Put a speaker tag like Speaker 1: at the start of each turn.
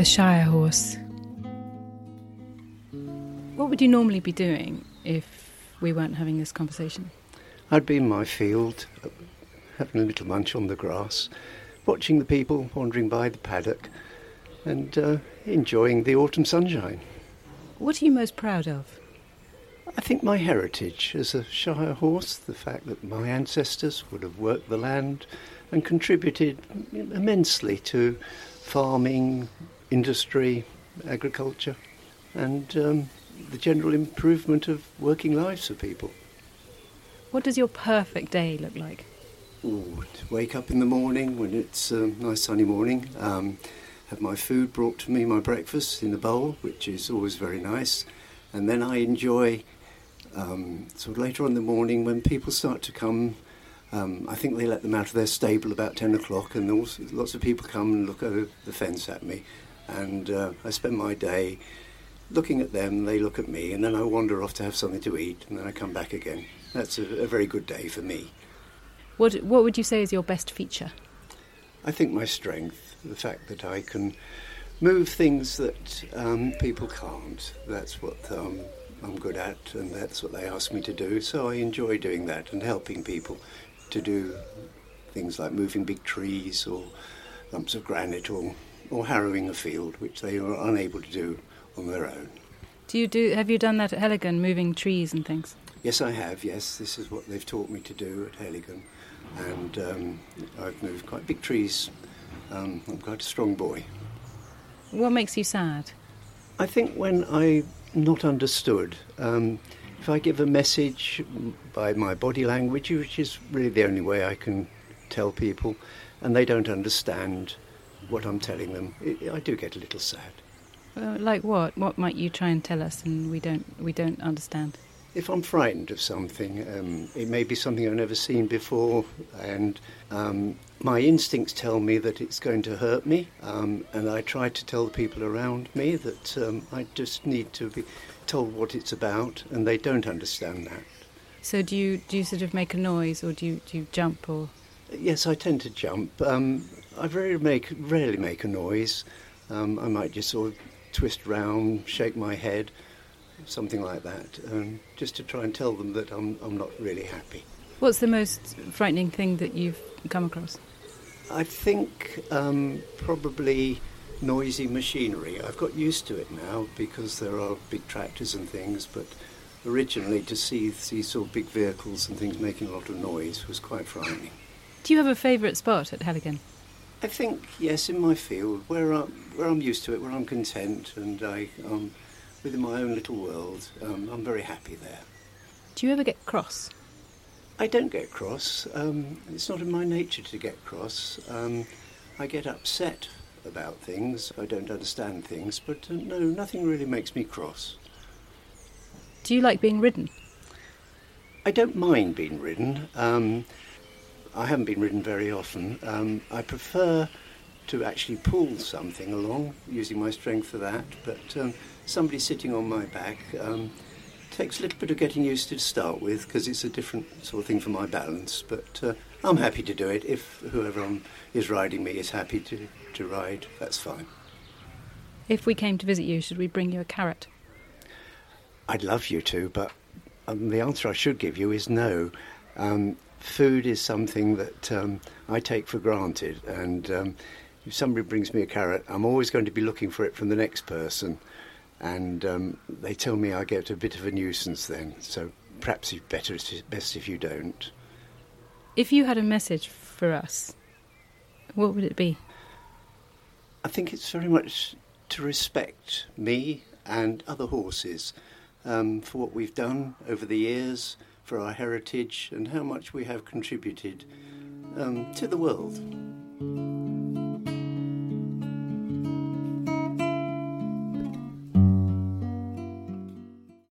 Speaker 1: The Shire Horse. What would you normally be doing if we weren't having this conversation?
Speaker 2: I'd be in my field, having a little munch on the grass, watching the people wandering by the paddock, and uh, enjoying the autumn sunshine.
Speaker 1: What are you most proud of?
Speaker 2: I think my heritage as a Shire horse, the fact that my ancestors would have worked the land and contributed immensely to farming, industry, agriculture, and um, the general improvement of working lives for people.
Speaker 1: What does your perfect day look like?
Speaker 2: Ooh, wake up in the morning when it's a nice sunny morning, um, have my food brought to me, my breakfast in a bowl, which is always very nice, and then I enjoy um, sort of later on in the morning when people start to come. Um, I think they let them out of their stable about 10 o'clock, and also, lots of people come and look over the fence at me. And uh, I spend my day looking at them, they look at me, and then I wander off to have something to eat, and then I come back again. That's a, a very good day for me.
Speaker 1: What, what would you say is your best feature?
Speaker 2: I think my strength, the fact that I can move things that um, people can't. That's what um, I'm good at, and that's what they ask me to do. So I enjoy doing that and helping people to do things like moving big trees or lumps of granite or, or harrowing a field, which they are unable to do on their own.
Speaker 1: Do you do? Have you done that at Heligan, moving trees and things?
Speaker 2: Yes, I have. Yes, this is what they've taught me to do at Heligan, and um, I've moved quite big trees. Um, I'm quite a strong boy.
Speaker 1: What makes you sad?
Speaker 2: I think when I'm not understood, um, if I give a message by my body language, which is really the only way I can tell people, and they don't understand what I'm telling them, it, I do get a little sad.
Speaker 1: Like what? What might you try and tell us, and we don't we don't understand?
Speaker 2: If I'm frightened of something, um, it may be something I've never seen before, and um, my instincts tell me that it's going to hurt me, um, and I try to tell the people around me that um, I just need to be told what it's about, and they don't understand that.
Speaker 1: So do you do you sort of make a noise, or do you do you jump, or?
Speaker 2: Yes, I tend to jump. Um, I very make rarely make a noise. Um, I might just sort of twist round, shake my head, something like that, um, just to try and tell them that I'm, I'm not really happy.
Speaker 1: What's the most frightening thing that you've come across?
Speaker 2: I think um, probably noisy machinery. I've got used to it now because there are big tractors and things, but originally to see these sort of big vehicles and things making a lot of noise was quite frightening.
Speaker 1: Do you have a favourite spot at Heligan?
Speaker 2: I think yes, in my field where I'm where I'm used to it, where I'm content, and I um, within my own little world, um, I'm very happy there.
Speaker 1: Do you ever get cross?
Speaker 2: I don't get cross. Um, it's not in my nature to get cross. Um, I get upset about things. I don't understand things, but uh, no, nothing really makes me cross.
Speaker 1: Do you like being ridden?
Speaker 2: I don't mind being ridden. Um, I haven't been ridden very often. Um, I prefer to actually pull something along, using my strength for that. But um, somebody sitting on my back um, takes a little bit of getting used to to start with, because it's a different sort of thing for my balance. But uh, I'm happy to do it. If whoever I'm, is riding me is happy to, to ride, that's fine.
Speaker 1: If we came to visit you, should we bring you a carrot?
Speaker 2: I'd love you to, but um, the answer I should give you is no. Um, food is something that um, I take for granted, and um, if somebody brings me a carrot, I'm always going to be looking for it from the next person, and um, they tell me I get a bit of a nuisance then. So perhaps it's better, it's best if you don't.
Speaker 1: If you had a message for us, what would it be?
Speaker 2: I think it's very much to respect me and other horses um, for what we've done over the years, for our heritage, and how much we have contributed um, to the world.